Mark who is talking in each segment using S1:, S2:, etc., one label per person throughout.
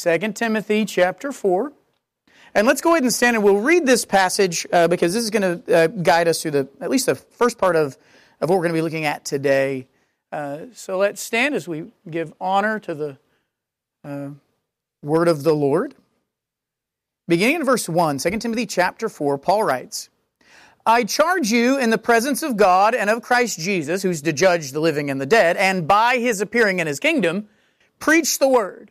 S1: 2 Timothy chapter 4. And let's go ahead and stand and we'll read this passage uh, because this is going to uh, guide us through the at least the first part of, of what we're going to be looking at today. Uh, so let's stand as we give honor to the uh, word of the Lord. Beginning in verse 1, 2 Timothy chapter 4, Paul writes, I charge you in the presence of God and of Christ Jesus, who's to judge the living and the dead, and by his appearing in his kingdom, preach the word.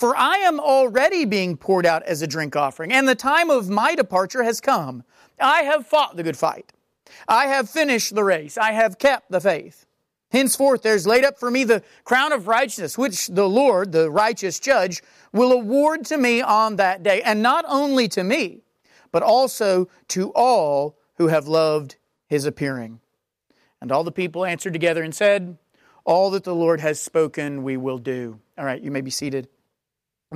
S1: For I am already being poured out as a drink offering, and the time of my departure has come. I have fought the good fight. I have finished the race. I have kept the faith. Henceforth, there's laid up for me the crown of righteousness, which the Lord, the righteous judge, will award to me on that day. And not only to me, but also to all who have loved his appearing. And all the people answered together and said, All that the Lord has spoken, we will do. All right, you may be seated.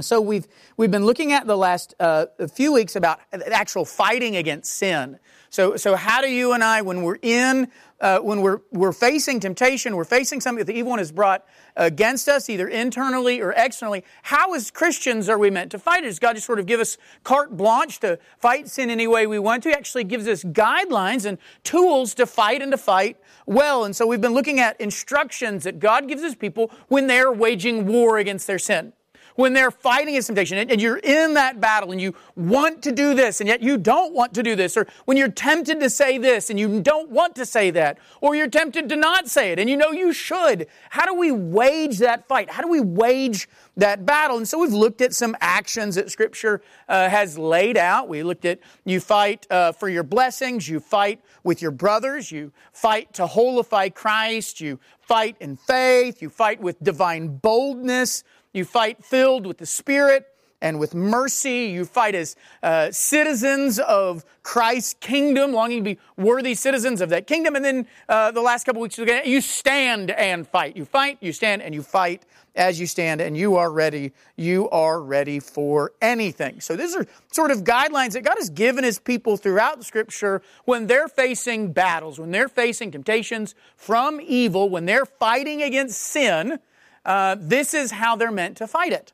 S1: So we've we've been looking at the last uh, few weeks about actual fighting against sin. So so how do you and I, when we're in, uh, when we're we're facing temptation, we're facing something that the evil one has brought against us, either internally or externally. How, as Christians, are we meant to fight it? Does God just sort of give us carte blanche to fight sin any way we want to? He actually gives us guidelines and tools to fight and to fight well. And so we've been looking at instructions that God gives His people when they're waging war against their sin when they're fighting against temptation and, you're in that battle and you want to do this and yet you don't want to do this, or when you're tempted to say this and you don't want to say that, or you're tempted to not say it and you know you should, how do we wage that fight? How do we wage that battle? And so we've looked at some actions that Scripture uh, has laid out. We looked at you fight uh, for your blessings, you fight with your brothers, you fight to holify Christ, you fight in faith, you fight with divine boldness. You fight filled with the Spirit and with mercy. You fight as uh, citizens of Christ's kingdom, longing to be worthy citizens of that kingdom. And then uh, the last couple weeks, you stand and fight. You fight, you stand, and you fight as you stand, and you are ready. You are ready for anything. So these are sort of guidelines that God has given His people throughout the Scripture when they're facing battles, when they're facing temptations from evil, when they're fighting against sin uh, this is how they're meant to fight it.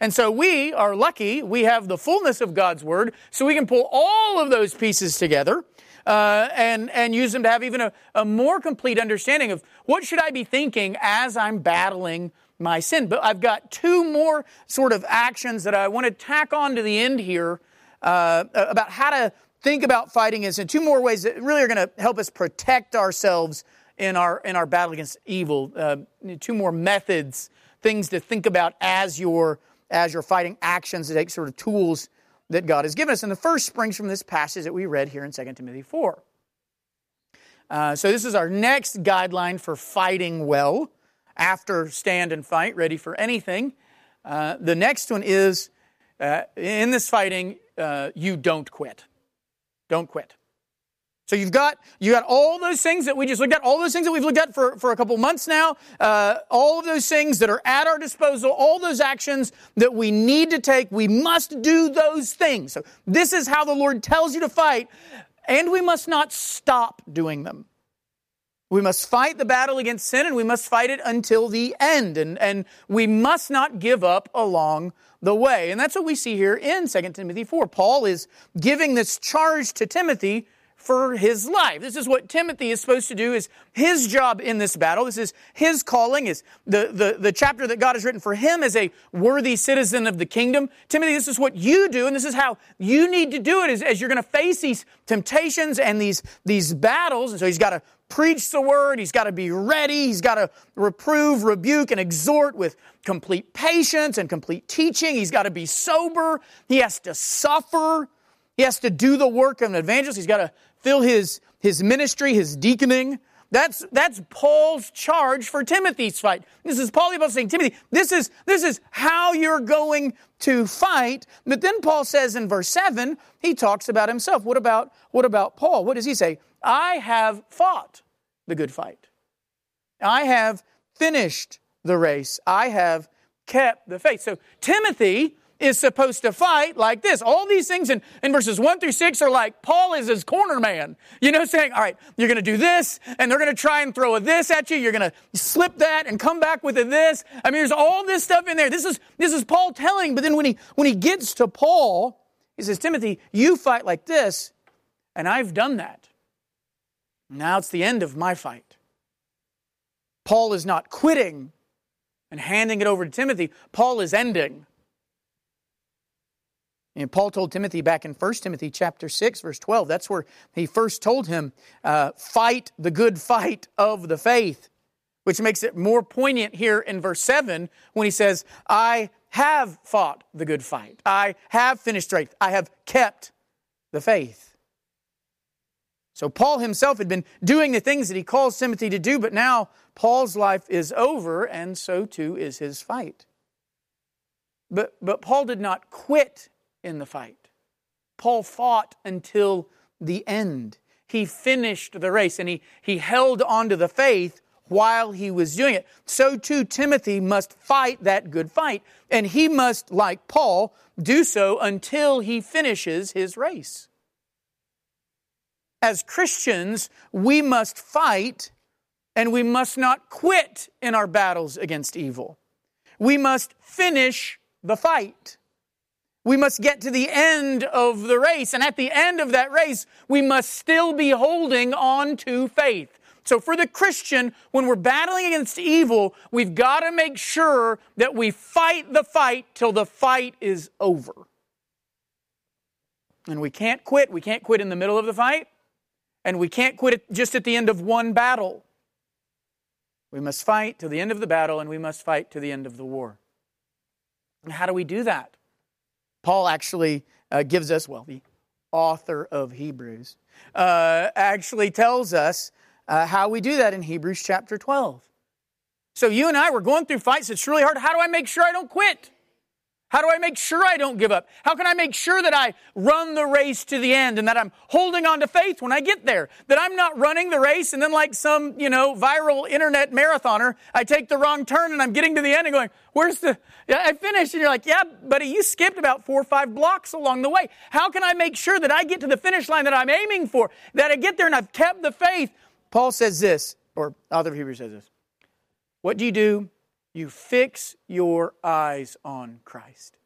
S1: And so we are lucky, we have the fullness of God's Word, so we can pull all of those pieces together uh, and, and use them to have even a, a more complete understanding of what should I be thinking as I'm battling my sin. But I've got two more sort of actions that I want to tack on to the end here uh, about how to think about fighting is in two more ways that really are going to help us protect ourselves in our in our battle against evil. Uh, two more methods, things to think about as you're as you're fighting actions to take sort of tools that God has given us. And the first springs from this passage that we read here in 2 Timothy 4. Uh, so this is our next guideline for fighting well after stand and fight, ready for anything. Uh, the next one is uh, in this fighting, uh, you don't quit. Don't quit. So you've got you got all those things that we just looked at, all those things that we've looked at for, for a couple months now, uh, all of those things that are at our disposal, all those actions that we need to take. We must do those things. So this is how the Lord tells you to fight, and we must not stop doing them. We must fight the battle against sin, and we must fight it until the end, and and we must not give up along the way. And that's what we see here in 2 Timothy 4. Paul is giving this charge to Timothy for his life. This is what Timothy is supposed to do is his job in this battle. This is his calling, is the, the, the chapter that God has written for him as a worthy citizen of the kingdom. Timothy, this is what you do, and this is how you need to do it as, as you're going to face these temptations and these, these battles. And so he's got to preach the word. He's got to be ready. He's got to reprove, rebuke, and exhort with complete patience and complete teaching. He's got to be sober. He has to suffer. He has to do the work of an evangelist. He's got to fill his, his ministry, his deaconing That's, that's Paul's charge for Timothy's fight. This is Paul about saying, Timothy, this is, this is how you're going to fight. But then Paul says in verse 7, he talks about himself. What about, what about Paul? What does he say? I have fought the good fight. I have finished the race. I have kept the faith. So Timothy is supposed to fight like this. All these things in, in verses 1 through 6 are like Paul is his corner man. You know, saying, all right, you're going to do this, and they're going to try and throw a this at you. You're going to slip that and come back with a this. I mean, there's all this stuff in there. This is, this is Paul telling, but then when he, when he gets to Paul, he says, Timothy, you fight like this, and I've done that. Now it's the end of my fight. Paul is not quitting and handing it over to Timothy. Paul is ending. And Paul told Timothy back in 1 Timothy chapter 6, verse 12, that's where he first told him, uh, fight the good fight of the faith, which makes it more poignant here in verse 7 when he says, I have fought the good fight. I have finished straight. I have kept the faith. So Paul himself had been doing the things that he calls Timothy to do, but now Paul's life is over, and so too is his fight. But, but Paul did not quit in the fight. Paul fought until the end. He finished the race and he, he held on to the faith while he was doing it. So too, Timothy must fight that good fight. And he must, like Paul, do so until he finishes his race. As Christians, we must fight and we must not quit in our battles against evil. We must finish the fight. We must get to the end of the race. And at the end of that race, we must still be holding on to faith. So for the Christian, when we're battling against evil, we've got to make sure that we fight the fight till the fight is over. And we can't quit. We can't quit in the middle of the fight. And we can't quit just at the end of one battle. We must fight till the end of the battle and we must fight to the end of the war. And how do we do that? Paul actually uh, gives us, well, the author of Hebrews, uh, actually tells us uh, how we do that in Hebrews chapter 12. So you and I, we're going through fights. It's really hard. How do I make sure I don't quit? How do I make sure I don't give up? How can I make sure that I run the race to the end and that I'm holding on to faith when I get there? That I'm not running the race and then like some, you know, viral internet marathoner, I take the wrong turn and I'm getting to the end and going, where's the, I finished. And you're like, yeah, buddy, you skipped about four or five blocks along the way. How can I make sure that I get to the finish line that I'm aiming for? That I get there and I've kept the faith? Paul says this, or author of Hebrews says this. What do you do? You fix your eyes on Christ.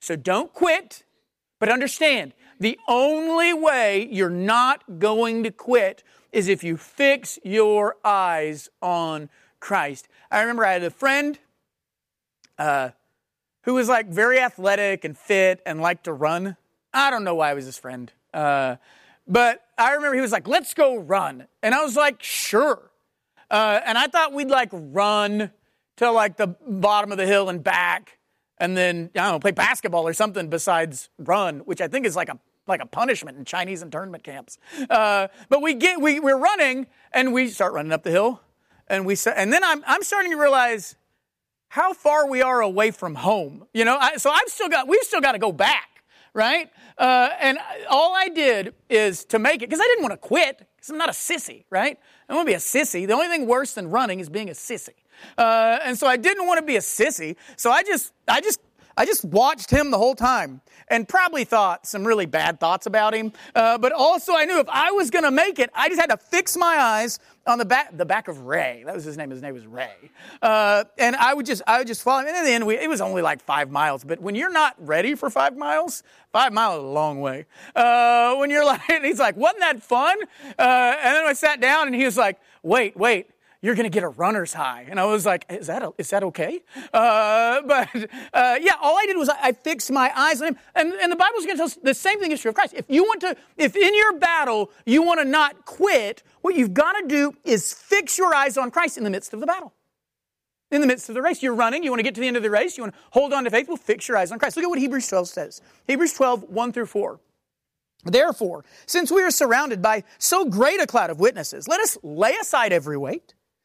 S1: So don't quit, but understand the only way you're not going to quit is if you fix your eyes on Christ. I remember I had a friend uh, who was like very athletic and fit and liked to run. I don't know why I was his friend. Uh, but I remember he was like, let's go run. And I was like, sure. Uh, and I thought we'd like run to like the bottom of the hill and back, and then I don't know, play basketball or something besides run, which I think is like a like a punishment in Chinese internment camps. Uh, but we get we we're running and we start running up the hill, and we and then I'm I'm starting to realize how far we are away from home. You know, I, so I've still got we've still got to go back, right? Uh, and all I did is to make it because I didn't want to quit because I'm not a sissy, right? I want to be a sissy. The only thing worse than running is being a sissy. Uh, and so I didn't want to be a sissy. So I just, I just, I just watched him the whole time and probably thought some really bad thoughts about him. Uh, but also I knew if I was going to make it, I just had to fix my eyes on the back, the back of Ray. That was his name. His name was Ray. Uh, and I would just, I would just follow him. And in the end, we, it was only like five miles. But when you're not ready for five miles, five miles is a long way. Uh, when you're like, he's like, wasn't that fun? Uh, and then I sat down and he was like, wait, wait you're going to get a runner's high. And I was like, is that, a, is that okay? Uh, but uh, yeah, all I did was I, I, fixed my eyes on him. And, and the Bible's going to tell us the same thing is true of Christ. If you want to, if in your battle you want to not quit, what you've got to do is fix your eyes on Christ in the midst of the battle. In the midst of the race, you're running, you want to get to the end of the race, you want to hold on to faith, well, fix your eyes on Christ. Look at what Hebrews 12 says. Hebrews 12, 1 through 4. Therefore, since we are surrounded by so great a cloud of witnesses, let us lay aside every weight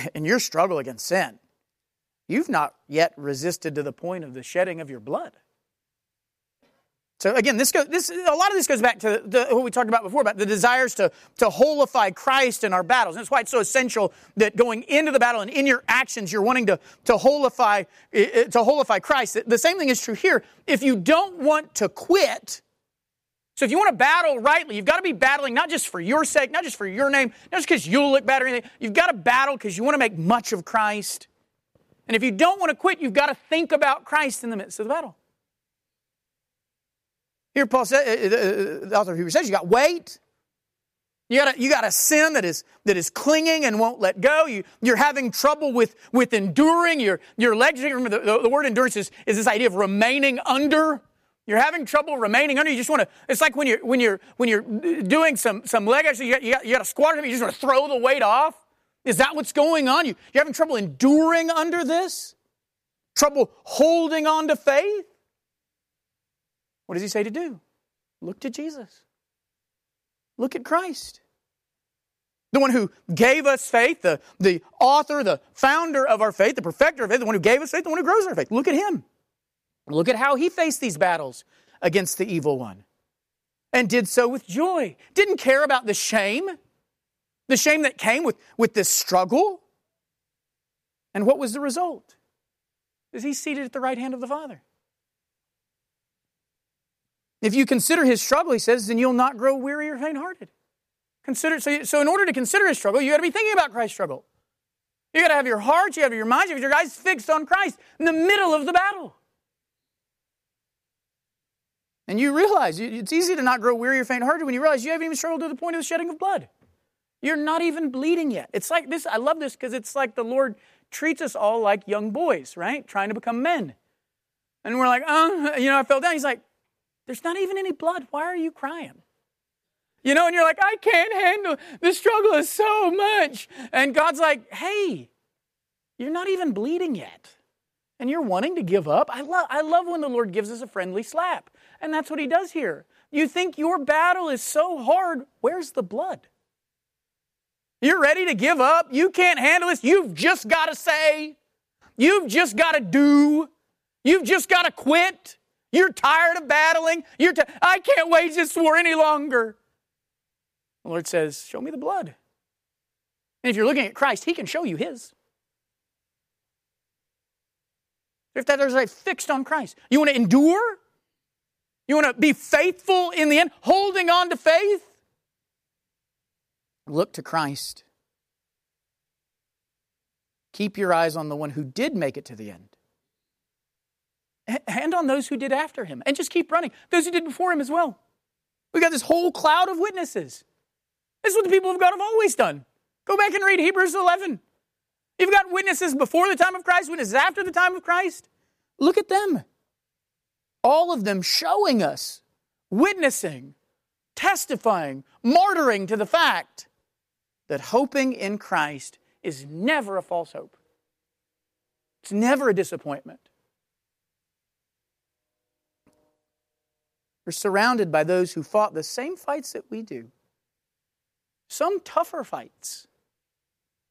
S1: in your struggle against sin, you've not yet resisted to the point of the shedding of your blood. So again, this goes, this, a lot of this goes back to the, what we talked about before, about the desires to, to holify Christ in our battles. And that's why it's so essential that going into the battle and in your actions, you're wanting to, to holify, eh, eh, to holify Christ. The same thing is true here. If you don't want to quit, so if you want to battle rightly, you've got to be battling not just for your sake, not just for your name, not just because you'll look better anything. You've got to battle because you want to make much of Christ. And if you don't want to quit, you've got to think about Christ in the midst of the battle. Here, Paul says, uh, uh, uh, the author of Hebrews says, you got weight. You got, a, you got a sin that is, that is clinging and won't let go. You, you're having trouble with, with enduring. Your, your legs, remember the, the, the word endurance is, is this idea of remaining under. You're having trouble remaining under. You just want to. It's like when you're when you're when you're doing some some leg exercise. You got, you got, a squat. You just want to throw the weight off. Is that what's going on? You you're having trouble enduring under this. Trouble holding on to faith. What does he say to do? Look to Jesus. Look at Christ. The one who gave us faith, the, the author, the founder of our faith, the perfecter of faith, the one who gave us faith, the one who grows our faith. Look at him. Look at how he faced these battles against the evil one and did so with joy. Didn't care about the shame, the shame that came with, with this struggle. And what was the result? Is he seated at the right hand of the Father? If you consider his struggle, he says, then you'll not grow weary or faint hearted. Consider, so, so, in order to consider his struggle, you got to be thinking about Christ's struggle. You got to have your heart, you have your mind, you have your eyes fixed on Christ in the middle of the battle. And you realize it's easy to not grow weary or faint hearted when you realize you haven't even struggled to the point of the shedding of blood. You're not even bleeding yet. It's like this, I love this because it's like the Lord treats us all like young boys, right? Trying to become men. And we're like, oh, you know, I fell down. He's like, there's not even any blood. Why are you crying? You know, and you're like, I can't handle the struggle is so much. And God's like, hey, you're not even bleeding yet. And you're wanting to give up. I love, I love when the Lord gives us a friendly slap. And that's what he does here. You think your battle is so hard. Where's the blood? You're ready to give up. You can't handle this. You've just got to say. You've just got to do. You've just got to quit. You're tired of battling. You're t- I can't wage this war any longer. The Lord says, Show me the blood. And if you're looking at Christ, He can show you His. If that is like fixed on Christ, you want to endure? You want to be faithful in the end, holding on to faith? Look to Christ. Keep your eyes on the one who did make it to the end. And on those who did after him. And just keep running. Those who did before him as well. We've got this whole cloud of witnesses. This is what the people of God have always done. Go back and read Hebrews 11. You've got witnesses before the time of Christ, witnesses after the time of Christ. Look at them all of them showing us, witnessing, testifying, martyring to the fact that hoping in Christ is never a false hope. It's never a disappointment. We're surrounded by those who fought the same fights that we do, some tougher fights.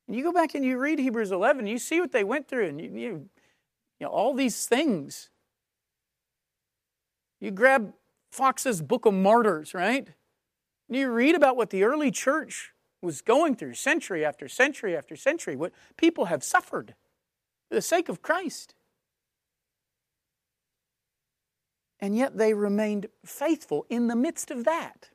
S1: And you go back and you read Hebrews 11, you see what they went through, and you, you, you know, all these things you grab Foxe's Book of Martyrs, right? And you read about what the early church was going through century after century after century, what people have suffered for the sake of Christ. And yet they remained faithful in the midst of that.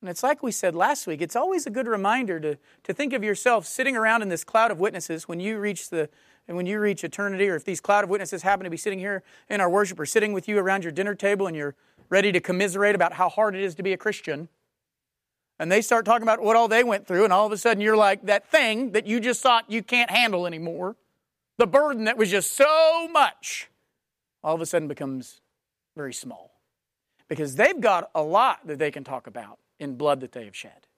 S1: And it's like we said last week, it's always a good reminder to, to think of yourself sitting around in this cloud of witnesses when you reach the and when you reach eternity, or if these cloud of witnesses happen to be sitting here in our worship or sitting with you around your dinner table and you're ready to commiserate about how hard it is to be a Christian. And they start talking about what all they went through, and all of a sudden you're like, that thing that you just thought you can't handle anymore, the burden that was just so much, all of a sudden becomes very small. Because they've got a lot that they can talk about in blood that they have shed.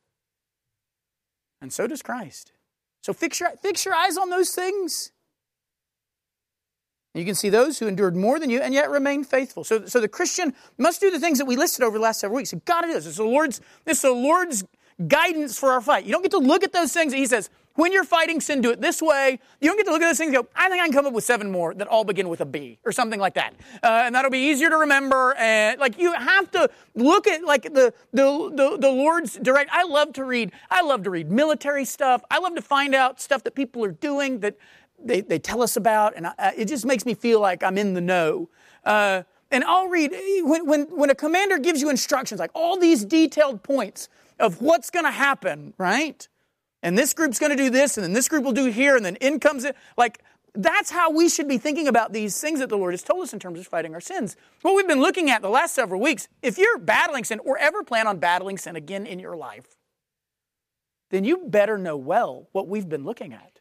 S1: And so does Christ. So fix your, fix your eyes on those things. You can see those who endured more than you and yet remain faithful. So, so the Christian must do the things that we listed over the last several weeks. You've got to do this. It's the Lord's, it's the Lord's guidance for our fight. You don't get to look at those things. He says, when you're fighting sin, do it this way. You don't get to look at those things and go, I think I can come up with seven more that all begin with a B or something like that. Uh, and that'll be easier to remember. And like you have to look at like the, the, the, the Lord's direct. I love to read, I love to read military stuff. I love to find out stuff that people are doing that they, they tell us about. And I, it just makes me feel like I'm in the know. Uh, and I'll read, when, when, when a commander gives you instructions, like all these detailed points of what's going to happen, right? and this group's going to do this, and then this group will do here, and then in comes it. Like, that's how we should be thinking about these things that the Lord has told us in terms of fighting our sins. What we've been looking at the last several weeks, if you're battling sin or ever plan on battling sin again in your life, then you better know well what we've been looking at.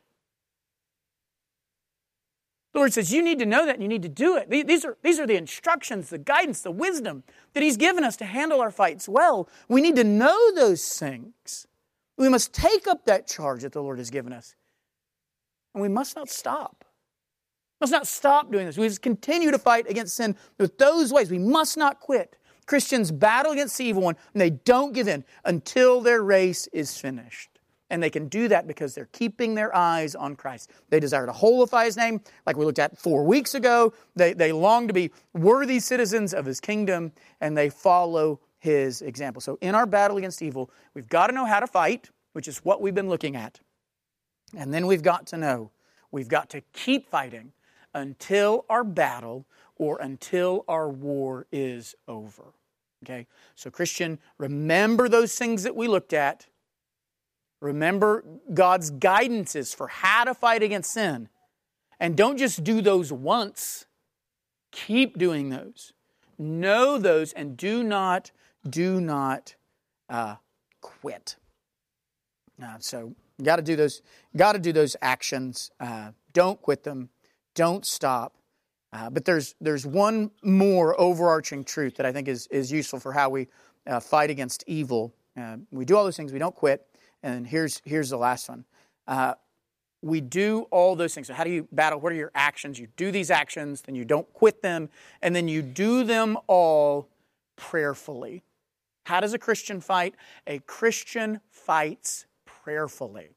S1: The Lord says you need to know that and you need to do it. These are, these are the instructions, the guidance, the wisdom that He's given us to handle our fights well. We need to know those things. We must take up that charge that the Lord has given us. And we must not stop. We must not stop doing this. We must continue to fight against sin with those ways. We must not quit. Christians battle against the evil one and they don't give in until their race is finished. And they can do that because they're keeping their eyes on Christ. They desire to holify his name, like we looked at four weeks ago. They, they long to be worthy citizens of his kingdom, and they follow his example. So, in our battle against evil, we've got to know how to fight, which is what we've been looking at. And then we've got to know we've got to keep fighting until our battle or until our war is over. Okay? So, Christian, remember those things that we looked at. Remember God's guidances for how to fight against sin. And don't just do those once, keep doing those. Know those and do not do not uh, quit. Uh, so got to do those. Got to do those actions. Uh, don't quit them. Don't stop. Uh, but there's there's one more overarching truth that I think is is useful for how we uh, fight against evil. Uh, we do all those things. We don't quit. And here's here's the last one. we do all those things. So how do you battle? What are your actions? You do these actions, then you don't quit them, and then you do them all prayerfully. How does a Christian fight? A Christian fights prayerfully.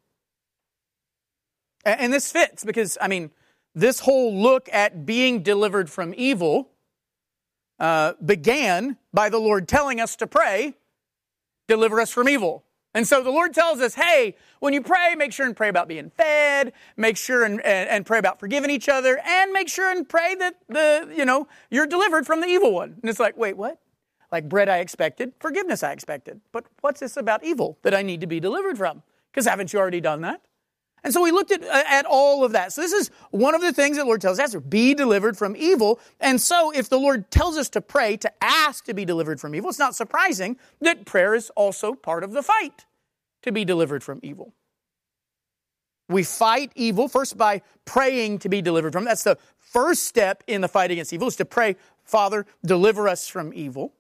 S1: And this fits because, I mean, this whole look at being delivered from evil uh, began by the Lord telling us to pray, deliver us from evil. And so the Lord tells us, hey, when you pray, make sure and pray about being fed, make sure and, and, and, pray about forgiving each other, and make sure and pray that the, you know, you're delivered from the evil one. And it's like, wait, what? Like bread I expected, forgiveness I expected. But what's this about evil that I need to be delivered from? Because haven't you already done that? And so we looked at, uh, at all of that. So this is one of the things that the Lord tells us be delivered from evil. And so if the Lord tells us to pray, to ask to be delivered from evil, it's not surprising that prayer is also part of the fight to be delivered from evil. We fight evil first by praying to be delivered from. That's the first step in the fight against evil is to pray, Father, deliver us from evil,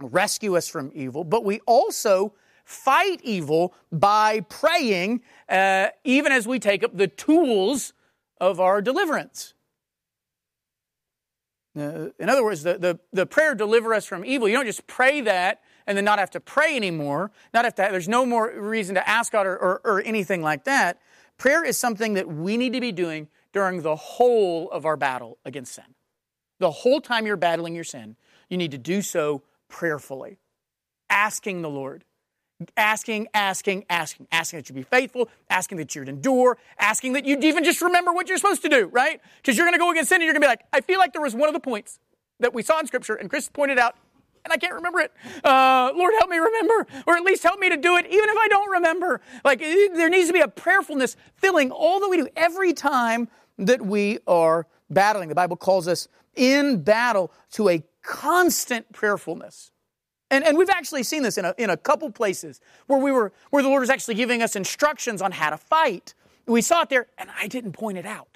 S1: rescue us from evil. But we also fight evil by praying, uh, even as we take up the tools of our deliverance. Uh, in other words, the, the, the prayer deliver us from evil. You don't just pray that and then not have to pray anymore. Not have to. There's no more reason to ask God or, or, or anything like that. Prayer is something that we need to be doing during the whole of our battle against sin. The whole time you're battling your sin, you need to do so prayerfully, asking the Lord asking, asking, asking, asking that you be faithful, asking that you'd endure, asking that you'd even just remember what you're supposed to do, right? Because you're going to go against sin and you're going to be like, I feel like there was one of the points that we saw in Scripture, and Chris pointed out, and I can't remember it. Uh, Lord, help me remember, or at least help me to do it, even if I don't remember. Like, there needs to be a prayerfulness filling all that we do every time that we are battling. The Bible calls us in battle to a constant prayerfulness. And, and we've actually seen this in a, in a couple places where we were where the Lord was actually giving us instructions on how to fight. We saw it there, and I didn't point it out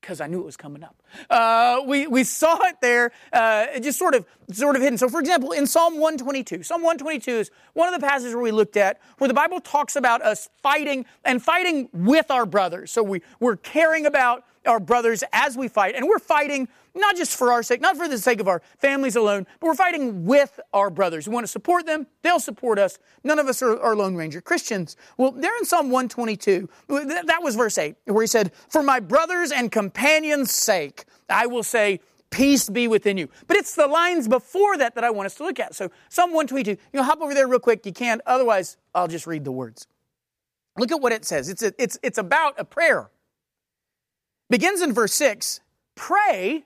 S1: because I knew it was coming up. Uh, we, we saw it there, uh, just sort of, sort of hidden. So, for example, in Psalm 122, Psalm 122 is one of the passages where we looked at where the Bible talks about us fighting and fighting with our brothers. So we, we're caring about our brothers as we fight, and we're fighting not just for our sake, not for the sake of our families alone, but we're fighting with our brothers. We want to support them, they'll support us. None of us are, are Lone Ranger Christians. Well, there in Psalm 122, that was verse 8, where he said, For my brothers and companions' sake, I will say, Peace be within you. But it's the lines before that that I want us to look at. So, Psalm 122, you know, hop over there real quick. You can. Otherwise, I'll just read the words. Look at what it says. It's, a, it's, it's about a prayer. Begins in verse 6 Pray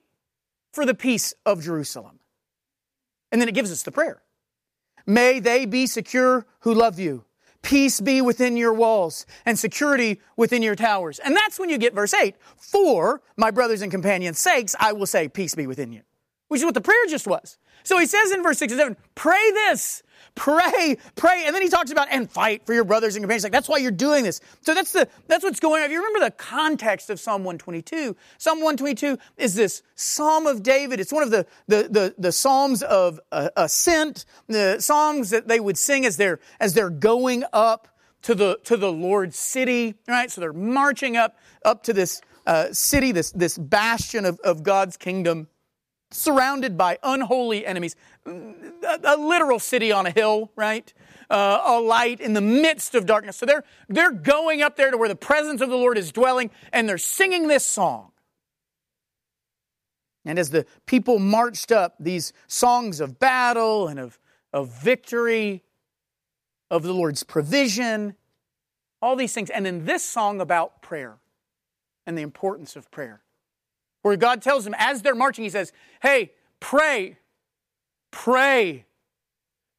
S1: for the peace of Jerusalem. And then it gives us the prayer. May they be secure who love you. Peace be within your walls and security within your towers. And that's when you get verse 8. For my brothers and companions' sakes, I will say, Peace be within you. Which is what the prayer just was. So he says in verse 6 and 7, Pray this Pray, pray. And then he talks about and fight for your brothers and companions. Like that's why you're doing this. So that's the that's what's going on. If you remember the context of Psalm 122, Psalm 122 is this Psalm of David. It's one of the the the, the Psalms of uh, ascent, the songs that they would sing as they're as they're going up to the to the Lord's city. Right? So they're marching up up to this uh, city, this this bastion of, of God's kingdom surrounded by unholy enemies. A, a literal city on a hill, right? Uh, a light in the midst of darkness. So they're, they're going up there to where the presence of the Lord is dwelling, and they're singing this song. And as the people marched up, these songs of battle and of, of victory, of the Lord's provision, all these things. And then this song about prayer and the importance of prayer where God tells them as they're marching, He says, Hey, pray, pray,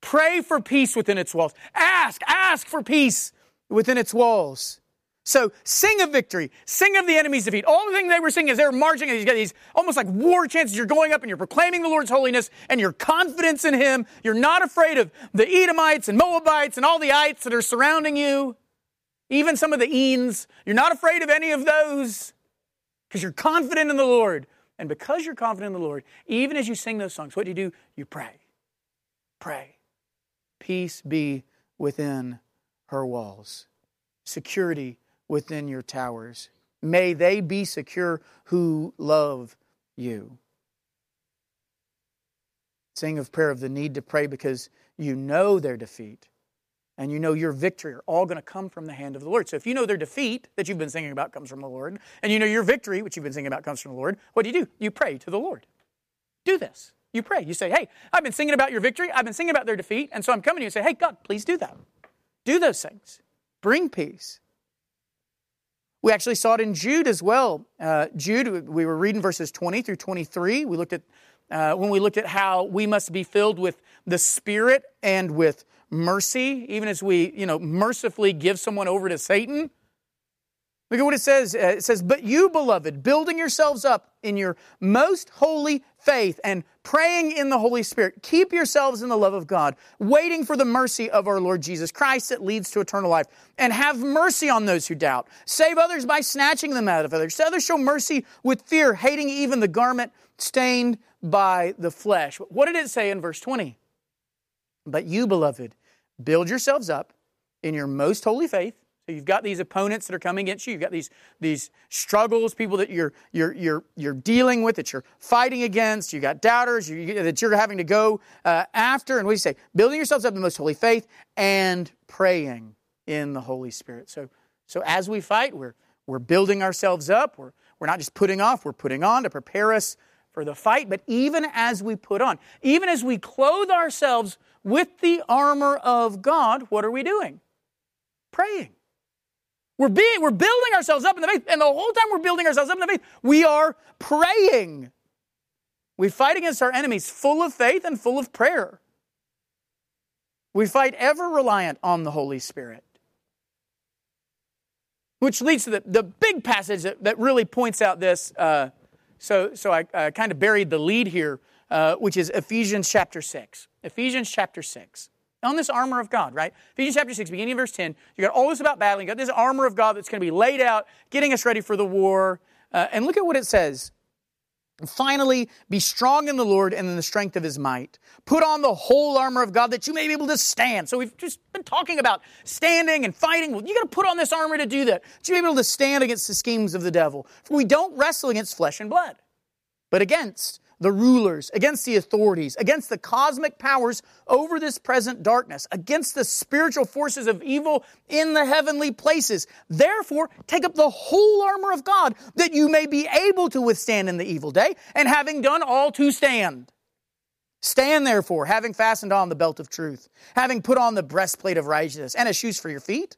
S1: pray for peace within its walls. Ask, ask for peace within its walls. So sing of victory, sing of the enemy's defeat. All the things they were singing as they were marching, and you got these almost like war chances. You're going up and you're proclaiming the Lord's holiness and your confidence in Him. You're not afraid of the Edomites and Moabites and all the ites that are surrounding you, even some of the Eans. You're not afraid of any of those because you're confident in the Lord. And because you're confident in the Lord, even as you sing those songs, what do you do? You pray. Pray. Peace be within her walls, security within your towers. May they be secure who love you. Sing of prayer of the need to pray because you know their defeat and you know your victory are all going to come from the hand of the Lord. So if you know their defeat that you've been singing about comes from the Lord, and you know your victory, which you've been singing about comes from the Lord, what do you do? You pray to the Lord. Do this. You pray. You say, hey, I've been singing about your victory. I've been singing about their defeat. And so I'm coming to you and say, hey, God, please do that. Do those things. Bring peace. We actually saw it in Jude as well. Uh, Jude, we were reading verses 20 through 23. We looked at, uh, when we looked at how we must be filled with the Spirit and with mercy, even as we, you know, mercifully give someone over to Satan. Look at what it says. Uh, it says, But you, beloved, building yourselves up in your most holy faith and praying in the Holy Spirit, keep yourselves in the love of God, waiting for the mercy of our Lord Jesus Christ that leads to eternal life. And have mercy on those who doubt. Save others by snatching them out of others. To others, show mercy with fear, hating even the garment stained by the flesh. What did it say in verse 20? But you, beloved, build yourselves up in your most holy faith. So you've got these opponents that are coming against you. You've got these, these struggles, people that you're, you're, you're, you're dealing with, that you're fighting against. You've got doubters you, that you're having to go uh, after. And you say? Building yourselves up in the most holy faith and praying in the Holy Spirit. So, so as we fight, we're, we're building ourselves up. We're, we're not just putting off, we're putting on to prepare us for the fight. But even as we put on, even as we clothe ourselves with the armor of God, what are we doing? Praying. We're, being, we're building ourselves up in the faith, and the whole time we're building ourselves up in the faith, we are praying. We fight against our enemies full of faith and full of prayer. We fight ever reliant on the Holy Spirit. Which leads to the, the big passage that, that really points out this. Uh, so so I, I kind of buried the lead here uh, which is Ephesians chapter 6. Ephesians chapter 6. On this armor of God, right? Ephesians chapter 6, beginning of verse 10, you got all this about battling. You got this armor of God that's going to be laid out, getting us ready for the war. Uh, and look at what it says Finally, be strong in the Lord and in the strength of his might. Put on the whole armor of God that you may be able to stand. So we've just been talking about standing and fighting. Well, you got to put on this armor to do that. To be able to stand against the schemes of the devil. For we don't wrestle against flesh and blood, but against the rulers, against the authorities, against the cosmic powers over this present darkness, against the spiritual forces of evil in the heavenly places. Therefore, take up the whole armor of God that you may be able to withstand in the evil day, and having done all to stand. Stand therefore, having fastened on the belt of truth, having put on the breastplate of righteousness, and as shoes for your feet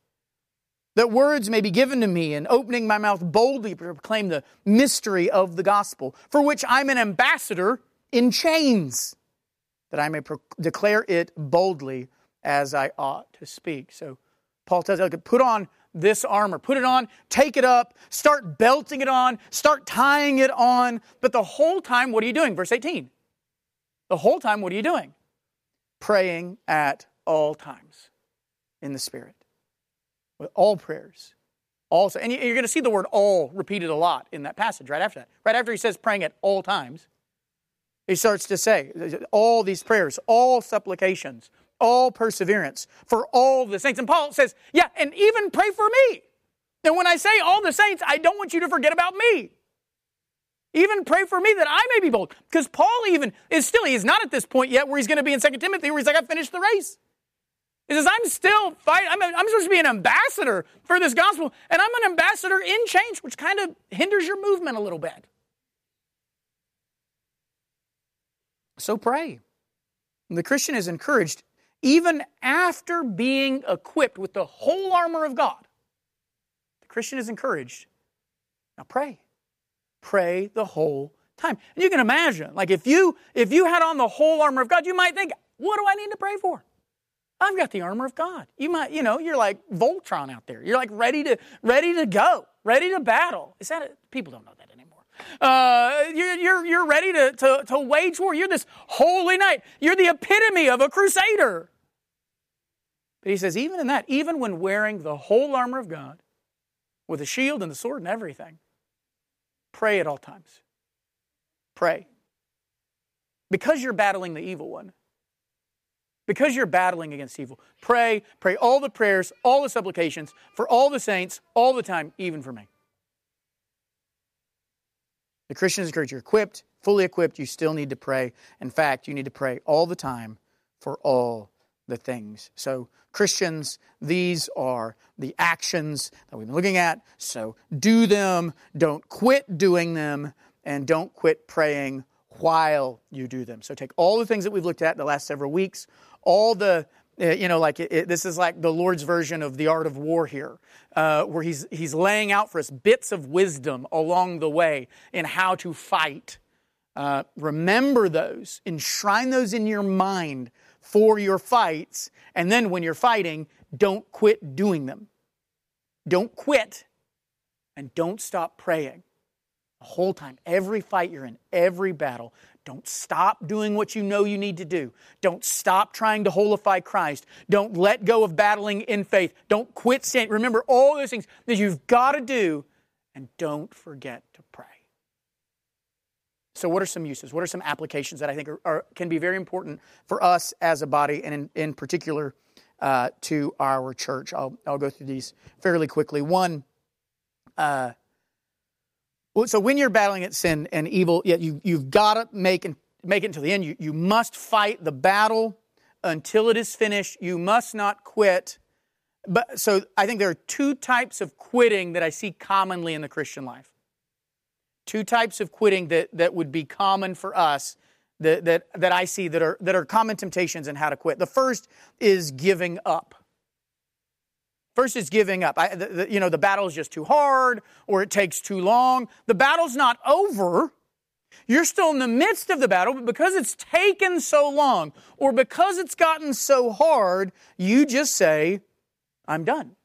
S1: that words may be given to me and opening my mouth boldly to proclaim the mystery of the gospel, for which I'm an ambassador in chains, that I may pro- declare it boldly as I ought to speak. So Paul tells us, put on this armor, put it on, take it up, start belting it on, start tying it on. But the whole time, what are you doing? Verse 18. The whole time, what are you doing? Praying at all times in the Spirit with all prayers. Also, and you're going to see the word all repeated a lot in that passage right after that. Right after he says praying at all times, he starts to say all these prayers, all supplications, all perseverance for all the saints. And Paul says, yeah, and even pray for me. And when I say all the saints, I don't want you to forget about me. Even pray for me that I may be bold. Because Paul even is still, he's not at this point yet where he's going to be in 2 Timothy where he's like, I finished the race. He says, I'm still fighting. I'm, I'm supposed to be an ambassador for this gospel, and I'm an ambassador in change, which kind of hinders your movement a little bit. So pray. The Christian is encouraged, even after being equipped with the whole armor of God, the Christian is encouraged. Now pray. Pray the whole time. And you can imagine, like if you if you had on the whole armor of God, you might think, what do I need to pray for? I've got the armor of God. You might, you know, you're like Voltron out there. You're like ready to ready to go, ready to battle. Is that a, people don't know that anymore? Uh, you're, you're, you're ready to, to, to wage war. You're this holy knight. You're the epitome of a crusader. But he says, even in that, even when wearing the whole armor of God, with a shield and the sword and everything, pray at all times. Pray. Because you're battling the evil one, because you're battling against evil. Pray, pray all the prayers, all the supplications for all the saints, all the time, even for me. The Christian is encouraged. You're equipped, fully equipped. You still need to pray. In fact, you need to pray all the time for all the things. So, Christians, these are the actions that we've been looking at. So, do them. Don't quit doing them. And don't quit praying while you do them. So, take all the things that we've looked at in the last several weeks, all the uh, you know, like it, it, this is like the Lord's version of the art of war here, uh, where he's he's laying out for us bits of wisdom along the way in how to fight. Uh, remember those, enshrine those in your mind for your fights, and then when you're fighting, don't quit doing them. Don't quit, and don't stop praying the whole time. Every fight you're in, every battle, don't stop doing what you know you need to do. Don't stop trying to holify Christ. Don't let go of battling in faith. Don't quit saying, remember all those things that you've got to do, and don't forget to pray. So, what are some uses? What are some applications that I think are, are, can be very important for us as a body, and in, in particular uh, to our church? I'll, I'll go through these fairly quickly. One, uh, so when you're battling at sin and evil, yeah, you, you've got to make, make it until the end. You, you must fight the battle until it is finished. You must not quit. But so I think there are two types of quitting that I see commonly in the Christian life. Two types of quitting that, that would be common for us that, that, that I see that are, that are common temptations and how to quit. The first is giving up. First is giving up. I, the, the, you know, the battle is just too hard or it takes too long. The battle's not over. You're still in the midst of the battle, but because it's taken so long or because it's gotten so hard, you just say, I'm done.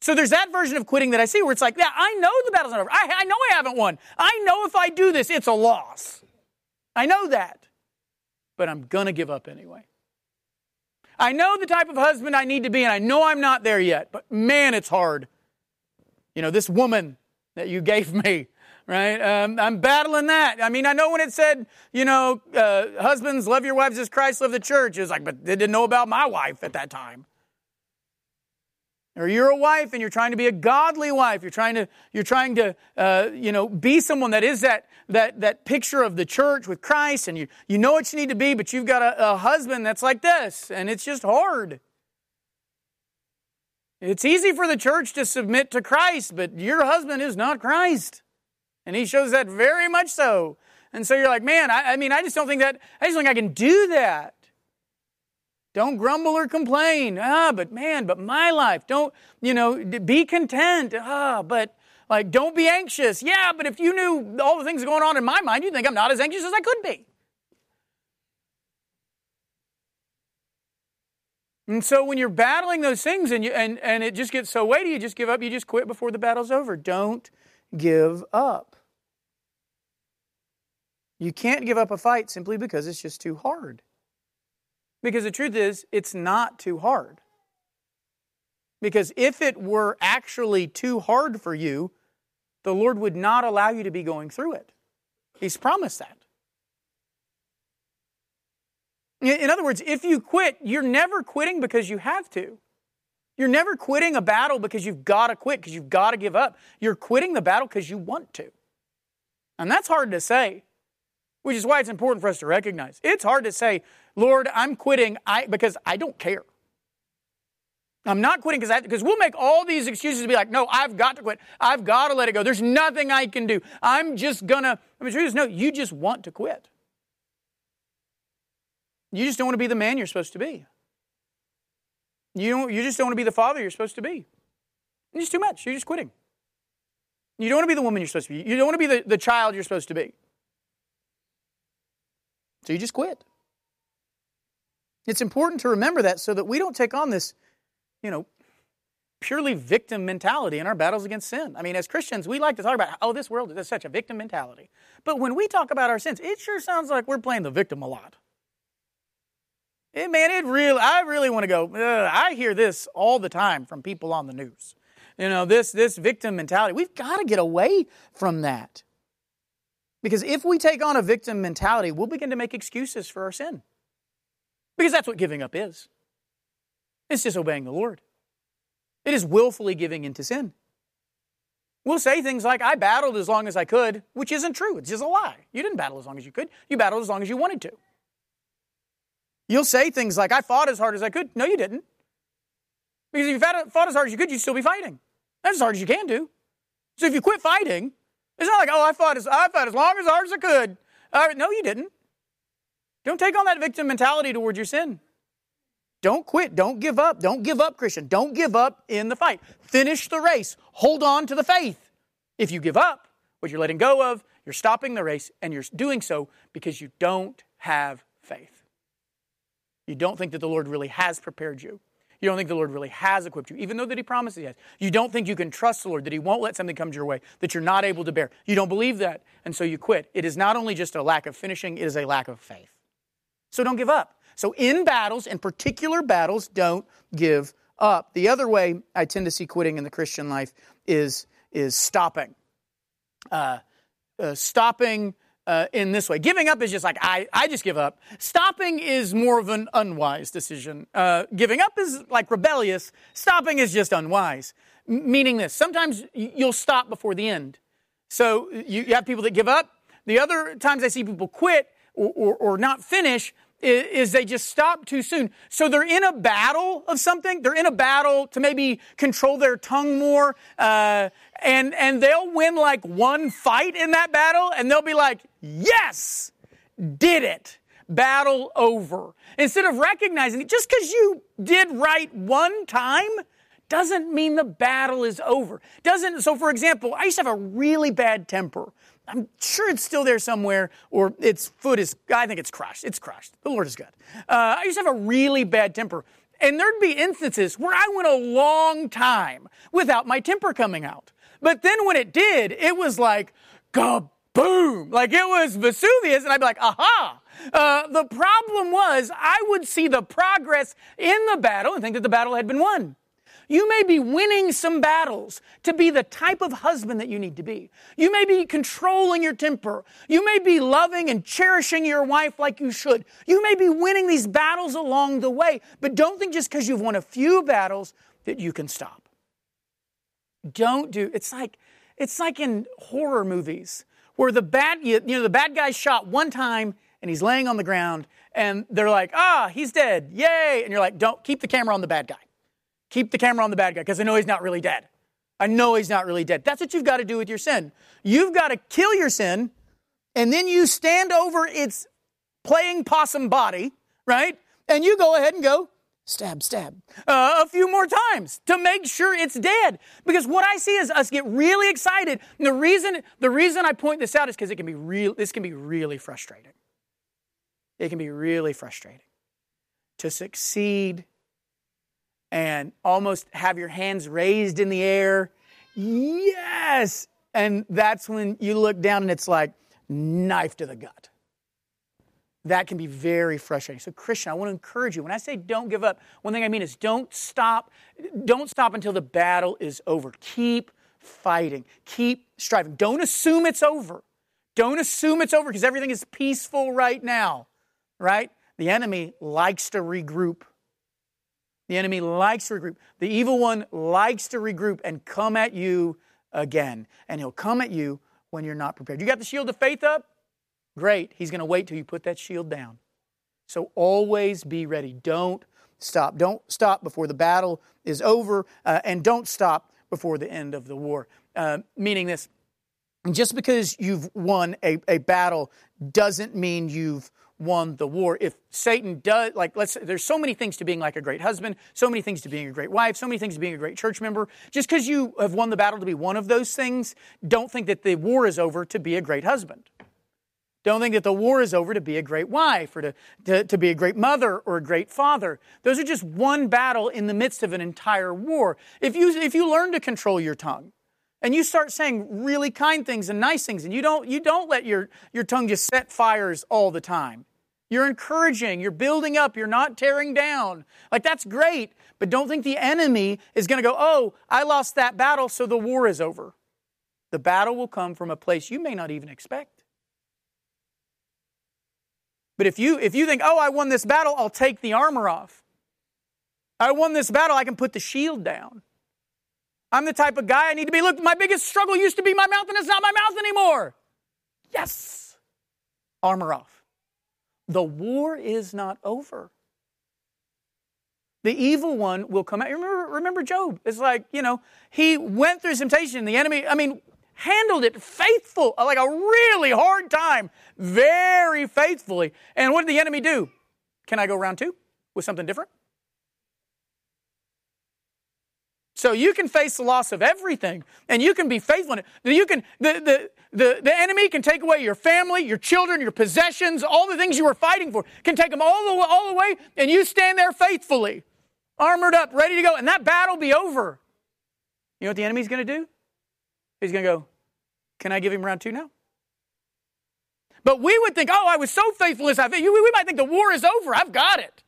S1: So there's that version of quitting that I see where it's like, yeah, I know the battle's not over. I, I know I haven't won. I know if I do this, it's a loss. I know that. But I'm going to give up anyway. I know the type of husband I need to be, and I know I'm not there yet, but man, it's hard. You know, this woman that you gave me, right? Um, I'm battling that. I mean, I know when it said, you know, uh, husbands, love your wives as Christ loved the church. It was like, but they didn't know about my wife at that time or you're a wife and you're trying to be a godly wife. You're trying to you're trying to uh, you know be someone that is that that that picture of the church with christ and you you know what you need to be but you've got a, a husband that's like this and it's just hard. It's easy for the church to submit to christ but your husband is not christ. And he shows that very much so. And so you're like man i, I mean i just don't think that i just think i can do that don't grumble or complain. Ah, but man, but my life. Don't, you know, be content. Ah, but like, don't be anxious. Yeah, but if you knew all the things going on in my mind, you'd think I'm not as anxious as I could be. And so when you're battling those things and, you, and, and it just gets so weighty, you just give up, you just quit before the battle's over. Don't give up. You can't give up a fight simply because it's just too hard. Because the truth is, it's not too hard. Because if it were actually too hard for you, the Lord would not allow you to be going through it. He's promised that. In other words, if you quit, you're never quitting because you have to. You're never quitting a battle because you've got to quit, because you've got to give up. You're quitting the battle because you want to. And that's hard to say, which is why it's important for us to recognize. It's hard to say, Lord, I'm quitting I, because I don't care. I'm not quitting because because we'll make all these excuses to be like, no, I've got to quit. I've got to let it go. There's nothing I can do. I'm just gonna. I mean, truth no, you just want to quit. You just don't want to be the man you're supposed to be. You don't, you just don't want to be the father you're supposed to be. It's too much. You're just quitting. You don't want to be the woman you're supposed to be. You don't want to be the, the child you're supposed to be. So you just quit. It's important to remember that so that we don't take on this, you know, purely victim mentality in our battles against sin. I mean, as Christians, we like to talk about, oh, this world is such a victim mentality. But when we talk about our sins, it sure sounds like we're playing the victim a lot. Man, it really, I really want to go, I hear this all the time from people on the news. You know, this, this victim mentality. We've got to get away from that. Because if we take on a victim mentality, we'll begin to make excuses for our sin. Because that's what giving up is it's disobeying the Lord, it is willfully giving into sin. We'll say things like, I battled as long as I could, which isn't true. It's just a lie. You didn't battle as long as you could, you battled as long as you wanted to. You'll say things like, I fought as hard as I could. No, you didn't. Because if you fought as hard as you could, you'd still be fighting. That's as hard as you can do. So if you quit fighting, it's not like, oh, I fought as, I fought as long as hard as I could. Uh, no, you didn't. Don't take on that victim mentality towards your sin. Don't quit. Don't give up. Don't give up, Christian. Don't give up in the fight. Finish the race. Hold on to the faith. If you give up, what you're letting go of, you're stopping the race, and you're doing so because you don't have faith. You don't think that the Lord really has prepared you. You don't think the Lord really has equipped you, even though that He promises He has. You don't think you can trust the Lord, that He won't let something come to your way that you're not able to bear. You don't believe that, and so you quit. It is not only just a lack of finishing, it is a lack of faith. So don't give up. So in battles, in particular battles, don't give up. The other way I tend to see quitting in the Christian life is, is stopping. Uh, uh, stopping uh, in this way. Giving up is just like, I, I just give up. Stopping is more of an unwise decision. Uh, giving up is like rebellious. Stopping is just unwise. M- meaning this sometimes you'll stop before the end. So you, you have people that give up. The other times I see people quit or, or, not finish, is they just stop too soon. So they're in a battle of something. They're in a battle to maybe control their tongue more, uh, and and they'll win like one fight in that battle, and they'll be like, "Yes, did it. Battle over. Instead of recognizing it, just because you did right one time doesn't mean the battle is over. Doesn't, so for example, I used to have a really bad temper. I'm sure it's still there somewhere, or its foot is, I think it's crushed. It's crushed. The Lord is good. Uh, I used to have a really bad temper. And there'd be instances where I went a long time without my temper coming out. But then when it did, it was like, kaboom! Like it was Vesuvius, and I'd be like, aha! Uh, the problem was, I would see the progress in the battle and think that the battle had been won. You may be winning some battles to be the type of husband that you need to be. You may be controlling your temper. You may be loving and cherishing your wife like you should. You may be winning these battles along the way, but don't think just because you've won a few battles that you can stop. Don't do it's like it's like in horror movies where the bad you know the bad guy's shot one time and he's laying on the ground and they're like, "Ah, he's dead. Yay." And you're like, "Don't keep the camera on the bad guy." Keep the camera on the bad guy because I know he's not really dead. I know he's not really dead. That's what you've got to do with your sin. You've got to kill your sin, and then you stand over its playing possum body, right? And you go ahead and go stab, stab uh, a few more times to make sure it's dead. Because what I see is us get really excited. And the reason the reason I point this out is because it can be real. This can be really frustrating. It can be really frustrating to succeed and almost have your hands raised in the air. Yes! And that's when you look down and it's like knife to the gut. That can be very frustrating. So, Christian, I want to encourage you. When I say don't give up, one thing I mean is don't stop. Don't stop until the battle is over. Keep fighting. Keep striving. Don't assume it's over. Don't assume it's over because everything is peaceful right now, right? The enemy likes to regroup. The enemy likes to regroup. The evil one likes to regroup and come at you again. And he'll come at you when you're not prepared. You got the shield of faith up? Great. He's going to wait till you put that shield down. So always be ready. Don't stop. Don't stop before the battle is over, uh, and don't stop before the end of the war. Uh, meaning this just because you've won a, a battle doesn't mean you've won the war. If Satan does, like, let's, there's so many things to being like a great husband, so many things to being a great wife, so many things to being a great church member. Just because you have won the battle to be one of those things, don't think that the war is over to be a great husband. Don't think that the war is over to be a great wife or to, to, to, be a great mother or a great father. Those are just one battle in the midst of an entire war. If you, if you learn to control your tongue, and you start saying really kind things and nice things and you don't you don't let your, your tongue just set fires all the time you're encouraging, you're building up, you're not tearing down. Like, that's great, but don't think the enemy is going to go, oh, I lost that battle, so the war is over. The battle will come from a place you may not even expect. But if you, if you think, oh, I won this battle, I'll take the armor off. I won this battle, I can put the shield down. I'm the type of guy I need to be. Look, my biggest struggle used to be my mouth, and it's not my mouth anymore. Yes. Armor off. The war is not over. The evil one will come out. Remember, remember Job? It's like, you know, he went through temptation. The enemy, I mean, handled it faithful, uh, like a really hard time, very faithfully. And what did the enemy do? Can I go round two with something different? So you can face the loss of everything, and you can be faithful in it. You can the, the the, the enemy can take away your family, your children, your possessions, all the things you were fighting for, can take them all the, all the way, and you stand there faithfully, armored up, ready to go, and that battle be over. You know what the enemy's going to do? He's going to go, Can I give him round two now? But we would think, Oh, I was so faithful as I We might think the war is over. I've got it.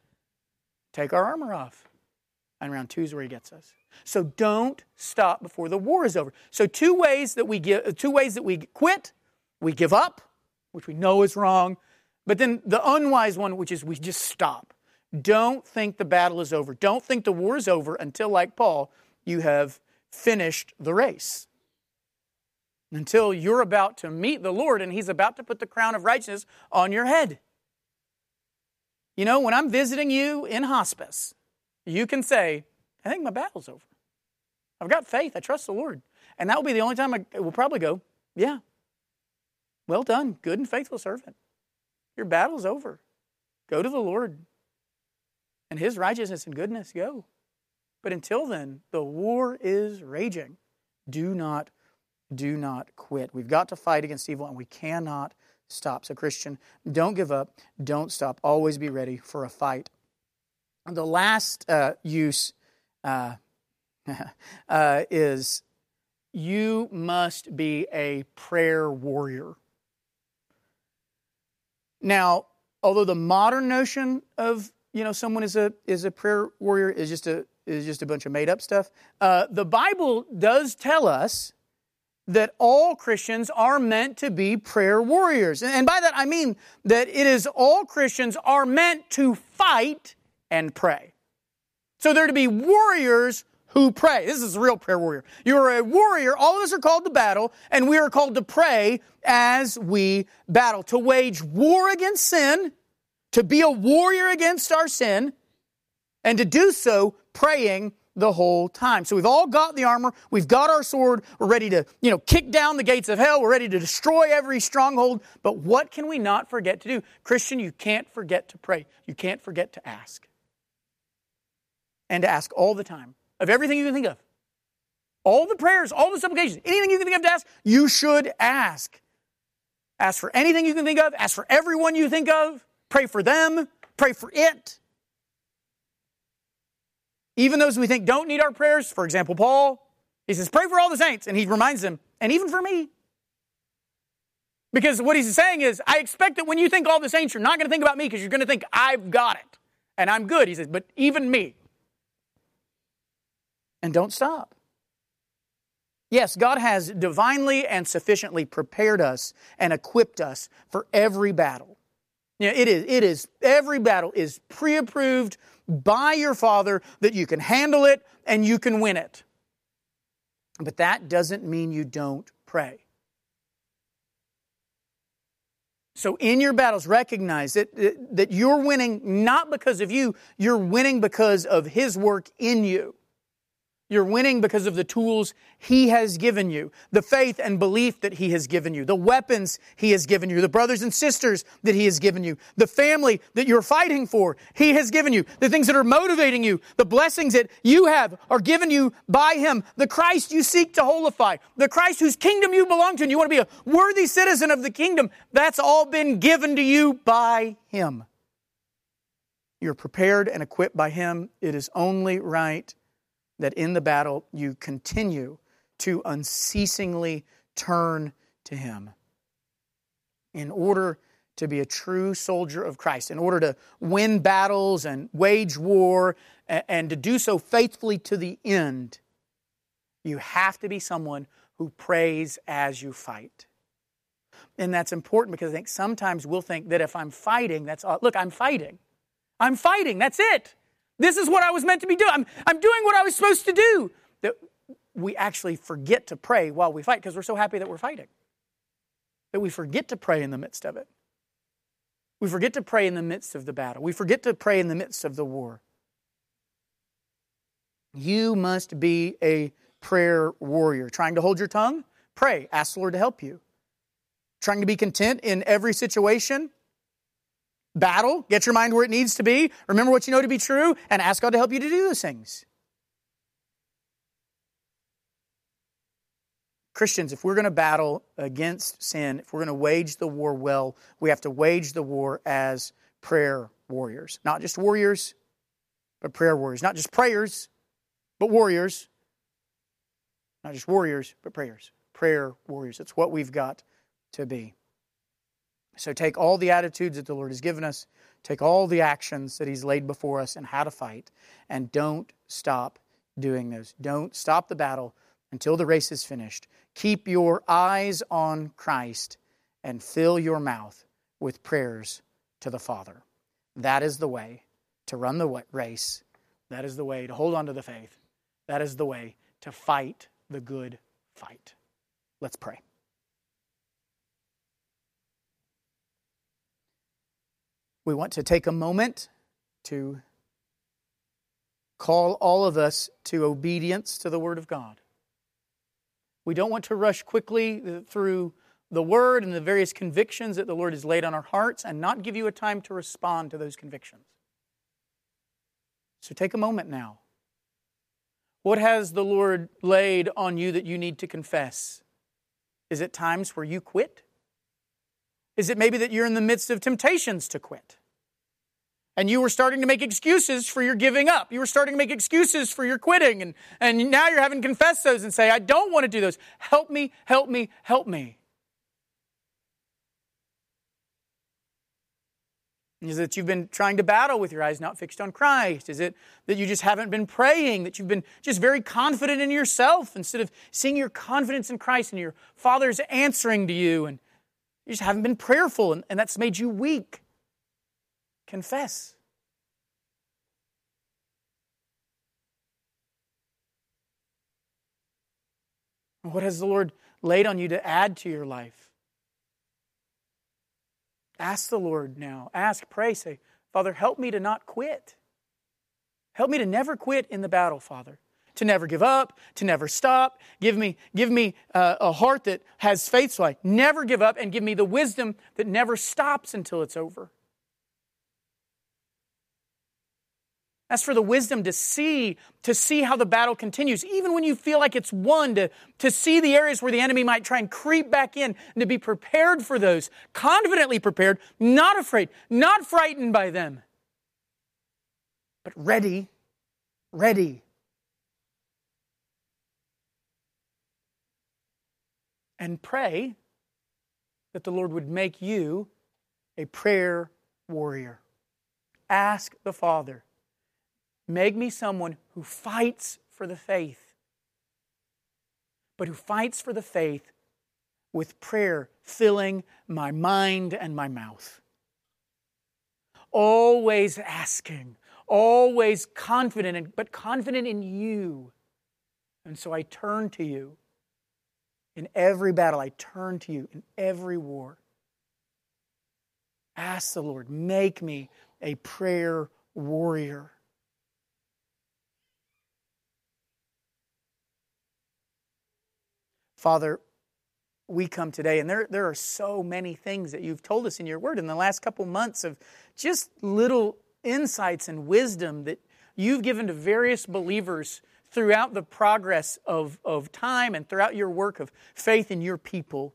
S1: Take our armor off. And round two is where he gets us. So don't stop before the war is over. So two ways that we give, two ways that we quit, we give up, which we know is wrong, but then the unwise one, which is we just stop. Don't think the battle is over. Don't think the war is over until, like Paul, you have finished the race. Until you're about to meet the Lord and He's about to put the crown of righteousness on your head. You know, when I'm visiting you in hospice, you can say, I think my battle's over. I've got faith. I trust the Lord. And that will be the only time I will probably go, Yeah, well done, good and faithful servant. Your battle's over. Go to the Lord. And his righteousness and goodness, go. But until then, the war is raging. Do not, do not quit. We've got to fight against evil and we cannot stop. So, Christian, don't give up. Don't stop. Always be ready for a fight. The last uh, use uh, uh, is you must be a prayer warrior. Now, although the modern notion of you know someone is a is a prayer warrior is just a is just a bunch of made up stuff, uh, the Bible does tell us that all Christians are meant to be prayer warriors, and by that I mean that it is all Christians are meant to fight and pray. So they're to be warriors who pray. This is a real prayer warrior. You're a warrior. All of us are called to battle, and we are called to pray as we battle, to wage war against sin, to be a warrior against our sin, and to do so praying the whole time. So we've all got the armor, we've got our sword, we're ready to, you know, kick down the gates of hell, we're ready to destroy every stronghold. But what can we not forget to do? Christian, you can't forget to pray. You can't forget to ask. And to ask all the time of everything you can think of. All the prayers, all the supplications, anything you can think of to ask, you should ask. Ask for anything you can think of, ask for everyone you think of, pray for them, pray for it. Even those we think don't need our prayers, for example, Paul, he says, pray for all the saints. And he reminds them, and even for me. Because what he's saying is, I expect that when you think all the saints, you're not going to think about me because you're going to think I've got it and I'm good. He says, but even me. And don't stop. Yes, God has divinely and sufficiently prepared us and equipped us for every battle. You know, it is, it is, every battle is pre approved by your Father that you can handle it and you can win it. But that doesn't mean you don't pray. So, in your battles, recognize that, that you're winning not because of you, you're winning because of His work in you. You're winning because of the tools He has given you, the faith and belief that He has given you, the weapons He has given you, the brothers and sisters that He has given you, the family that you're fighting for, He has given you, the things that are motivating you, the blessings that you have are given you by Him, the Christ you seek to holify, the Christ whose kingdom you belong to, and you want to be a worthy citizen of the kingdom. That's all been given to you by Him. You're prepared and equipped by Him. It is only right that in the battle you continue to unceasingly turn to Him. In order to be a true soldier of Christ, in order to win battles and wage war and to do so faithfully to the end, you have to be someone who prays as you fight. And that's important because I think sometimes we'll think that if I'm fighting, that's all. Look, I'm fighting. I'm fighting. That's it. This is what I was meant to be doing. I'm, I'm doing what I was supposed to do. That we actually forget to pray while we fight because we're so happy that we're fighting. That we forget to pray in the midst of it. We forget to pray in the midst of the battle. We forget to pray in the midst of the war. You must be a prayer warrior. Trying to hold your tongue? Pray. Ask the Lord to help you. Trying to be content in every situation? Battle, get your mind where it needs to be, remember what you know to be true, and ask God to help you to do those things. Christians, if we're going to battle against sin, if we're going to wage the war well, we have to wage the war as prayer warriors. Not just warriors, but prayer warriors. Not just prayers, but warriors. Not just warriors, but prayers. Prayer warriors. It's what we've got to be. So take all the attitudes that the Lord has given us, take all the actions that He's laid before us and how to fight, and don't stop doing those. Don't stop the battle until the race is finished. Keep your eyes on Christ and fill your mouth with prayers to the Father. That is the way to run the race. That is the way to hold on to the faith. That is the way to fight the good fight. Let's pray. We want to take a moment to call all of us to obedience to the Word of God. We don't want to rush quickly through the Word and the various convictions that the Lord has laid on our hearts and not give you a time to respond to those convictions. So take a moment now. What has the Lord laid on you that you need to confess? Is it times where you quit? Is it maybe that you're in the midst of temptations to quit? And you were starting to make excuses for your giving up. You were starting to make excuses for your quitting. And, and now you're having to confess those and say, I don't want to do those. Help me, help me, help me. Is it that you've been trying to battle with your eyes not fixed on Christ? Is it that you just haven't been praying, that you've been just very confident in yourself instead of seeing your confidence in Christ and your Father's answering to you and you just haven't been prayerful and, and that's made you weak? Confess. What has the Lord laid on you to add to your life? Ask the Lord now. Ask, pray, say, Father, help me to not quit. Help me to never quit in the battle, Father. To never give up, to never stop. Give me, give me uh, a heart that has faith so I never give up, and give me the wisdom that never stops until it's over. As for the wisdom to see, to see how the battle continues, even when you feel like it's won, to, to see the areas where the enemy might try and creep back in, and to be prepared for those, confidently prepared, not afraid, not frightened by them, but ready, ready. And pray that the Lord would make you a prayer warrior. Ask the Father Make me someone who fights for the faith, but who fights for the faith with prayer filling my mind and my mouth. Always asking, always confident, but confident in you. And so I turn to you. In every battle, I turn to you. In every war. Ask the Lord, make me a prayer warrior. Father, we come today, and there, there are so many things that you've told us in your word in the last couple months of just little insights and wisdom that you've given to various believers throughout the progress of, of time and throughout your work of faith in your people.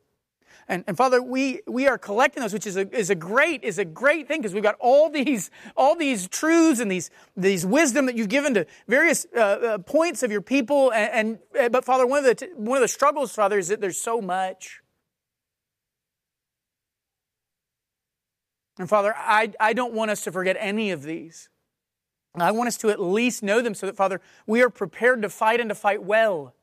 S1: And, and Father, we, we are collecting those, which is a, is a great, is a great thing because we've got all these, all these truths and these, these wisdom that you've given to various uh, uh, points of your people. And, and, uh, but Father, one of the, one of the struggles, Father, is that there's so much. And Father, I, I don't want us to forget any of these. I want us to at least know them so that, Father, we are prepared to fight and to fight well.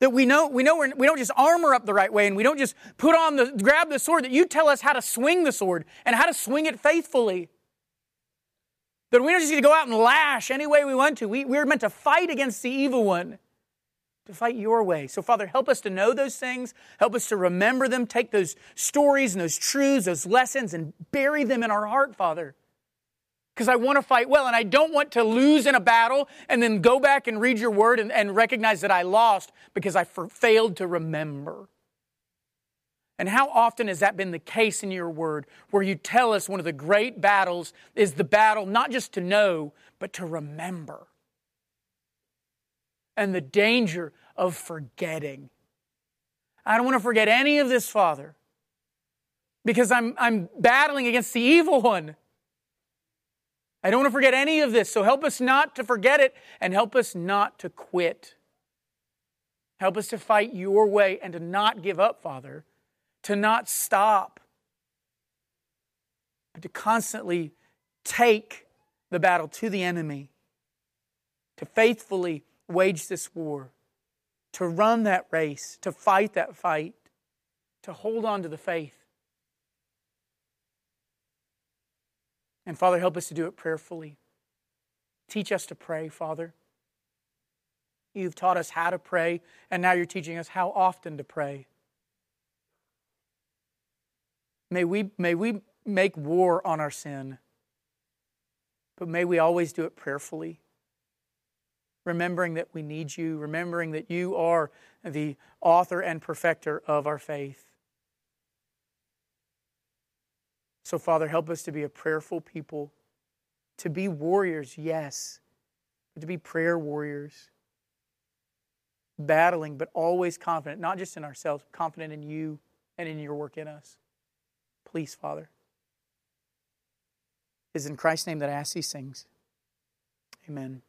S1: That we know, we know we're, we don't just armor up the right way and we don't just put on the, grab the sword, that you tell us how to swing the sword and how to swing it faithfully. That we don't just need to go out and lash any way we want to. We, we're meant to fight against the evil one, to fight your way. So, Father, help us to know those things. Help us to remember them. Take those stories and those truths, those lessons, and bury them in our heart, Father because I want to fight well and I don't want to lose in a battle and then go back and read your word and, and recognize that I lost because I for, failed to remember. And how often has that been the case in your word where you tell us one of the great battles is the battle not just to know, but to remember? And the danger of forgetting. I don't want to forget any of this, Father, because I'm, I'm battling against the evil one. I don't want to forget any of this, so help us not to forget it and help us not to quit. Help us to fight your way and to not give up, Father, to not stop, but to constantly take the battle to the enemy, to faithfully wage this war, to run that race, to fight that fight, to hold on to the faith. And Father, help us to do it prayerfully. Teach us to pray, Father. You've taught us how to pray, and now you're teaching us how often to pray. May we, may we make war on our sin, but may we always do it prayerfully, remembering that we need you, remembering that you are the author and perfecter of our faith. So, Father, help us to be a prayerful people, to be warriors, yes, but to be prayer warriors, battling, but always confident, not just in ourselves, confident in you and in your work in us. Please, Father. It is in Christ's name that I ask these things. Amen.